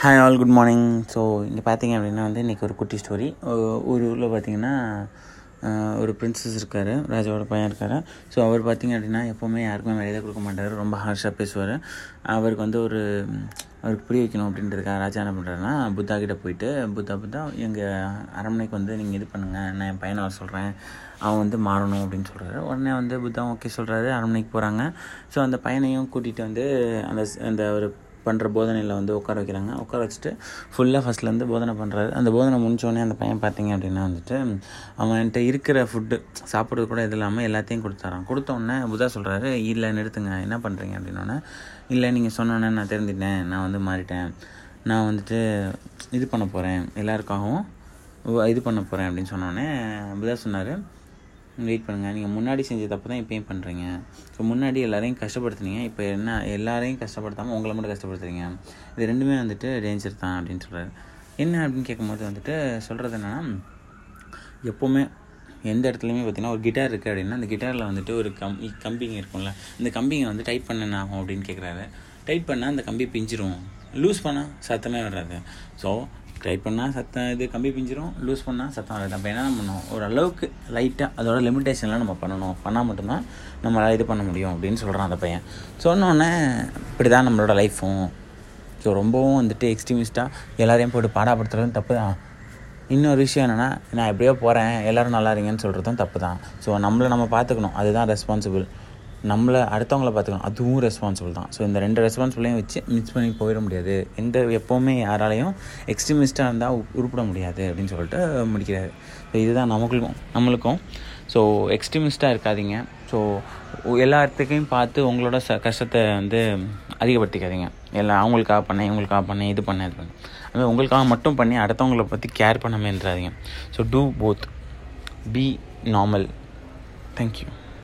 Hi all good morning so இங்கே பார்த்தீங்க அப்படின்னா வந்து இன்றைக்கி ஒரு குட்டி ஸ்டோரி ஒரு ஊரில் பார்த்தீங்கன்னா ஒரு பிரின்சஸ் இருக்கார் ராஜாவோட பையன் இருக்கார். ஸோ அவர் பார்த்தீங்க அப்படின்னா எப்போவுமே யாருக்குமே மரியாதை கொடுக்க மாட்டார் ரொம்ப ஹார்ஷாக பேசுவார். அவருக்கு வந்து ஒரு அவருக்கு புரிய வைக்கணும் அப்படின்றதுக்காக ராஜா என்ன பண்ணுறாருன்னா புத்தா கிட்டே போயிட்டு புத்தா புத்தா எங்கள் அரண்மனைக்கு வந்து நீங்கள் இது பண்ணுங்கள் நான் என் பையனை வர சொல்கிறேன் அவன் வந்து மாறணும் அப்படின்னு சொல்கிறாரு உடனே வந்து புத்தா ஓகே சொல்கிறாரு அரண்மனைக்கு போகிறாங்க ஸோ அந்த பையனையும் கூட்டிகிட்டு வந்து அந்த அந்த ஒரு பண்ணுற போதனையில் வந்து உட்கார வைக்கிறாங்க. உட்கார வச்சுட்டு ஃபுல்லாக ஃபஸ்ட்லேருந்து போதனை பண்ணுறாரு அந்த போதனை முடிஞ்சோடனே அந்த பையன் பார்த்தீங்க அப்படின்னா வந்துட்டு அவன்கிட்ட இருக்கிற ஃபுட்டு சாப்பிட்றது கூட இது இல்லாமல் எல்லாத்தையும் கொடுத்தாரான் கொடுத்தோடனே புதா சொல்கிறாரு இல்லை நிறுத்துங்க. என்ன பண்ணுறீங்க அப்படின்னோடனே இல்லை நீங்கள் சொன்னோன்னே நான் தெரிஞ்சிட்டேன் நான் வந்து மாறிட்டேன். நான் வந்துட்டு இது பண்ண போகிறேன் எல்லாருக்காகவும் இது பண்ண போகிறேன் அப்படின்னு சொன்னோடனே புதா சொன்னார் வெயிட் பண்ணுங்கள் நீங்கள் முன்னாடி செஞ்ச தப்பு தான் இப்பயும் பண்ணுறீங்க ஸோ முன்னாடி எல்லாரையும் கஷ்டப்படுத்துனீங்க. இப்போ என்ன எல்லாரையும் கஷ்டப்படுத்தாமல் உங்களை மட்டும் கஷ்டப்படுத்துறீங்க. இது ரெண்டுமே வந்துட்டு டேஞ்சர் தான் அப்படின்னு சொல்கிறாரு என்ன அப்படின்னு கேட்கும்போது வந்துட்டு சொல்கிறது என்னென்னா எப்போவுமே எந்த இடத்துலையுமே பார்த்தீங்கன்னா ஒரு கிட்டார் இருக்குது அப்படின்னா அந்த கிட்டாரில் வந்துட்டு ஒரு கம் கம்பிங் இருக்கும்ல இந்த கம்பிங்கை வந்து டைட் பண்ண என்ன ஆகும் அப்படின்னு கேட்குறாரு டைட் பண்ணால் அந்த கம்பி பிஞ்சிரும். லூஸ் பண்ணால் சத்தமே வராது. ஸோ டைட் பண்ணால் சத்தம் இது கம்பி பிஞ்சிரும் லூஸ் பண்ணால் சத்தம் வராது. அப்போ என்ன பண்ணணும்? ஒரு அளவுக்கு லைட்டாக அதோட லிமிட்டேஷன்லாம் நம்ம பண்ணணும். பண்ணால் மட்டும்தான் நம்மளால் இது பண்ண முடியும் அப்படின்னு சொல்கிறான் அந்த பையன். சொன்னோடனே இப்படி தான் நம்மளோட லைஃப்பும் ஸோ ரொம்பவும் வந்துட்டு எக்ஸ்ட்ரீமிஸ்ட்டாக எல்லாரையும் போட்டு பாடாப்படுத்துறதும் தப்பு தான் இன்னொரு விஷயம் என்னென்னா நான் எப்படியோ போகிறேன் எல்லோரும் நல்லா இருங்கன்னு சொல்கிறதும் தப்பு தான் ஸோ நம்மளை நம்ம பார்த்துக்கணும் அதுதான் ரெஸ்பான்சிபிள் நம்மளை அடுத்தவங்கள பார்த்துக்கணும். அதுவும் ரெஸ்பான்சிபிள் தான். ஸோ இந்த ரெண்டு ரெஸ்பான்சிபிளையும் வச்சு மிஸ் பண்ணி போயிட முடியாது. எந்த எப்போவுமே யாராலையும் எக்ஸ்ட்ரீமிஸ்ட்டாக இருந்தால் உருப்பிட முடியாது அப்படின்னு சொல்லிட்டு முடிக்கிறாரு. ஸோ இதுதான் நமக்கும் நம்மளுக்கும். ஸோ எக்ஸ்ட்ரீமிஸ்ட்டாக இருக்காதிங்க. ஸோ எல்லாத்துக்கையும் பார்த்து உங்களோட ச கஷ்டத்தை வந்து அதிகப்படுத்திக்காதீங்க. எல்லாம் அவங்களுக்காக பண்ணேன் இவங்களுக்காக பண்ணேன் இது பண்ணேன் இது பண்ணேன் அதுமாதிரி உங்களுக்காக மட்டும் பண்ணி அடுத்தவங்கள பற்றி கேர் பண்ணாமல் இருந்துடாதீங்க so do both be normal thank you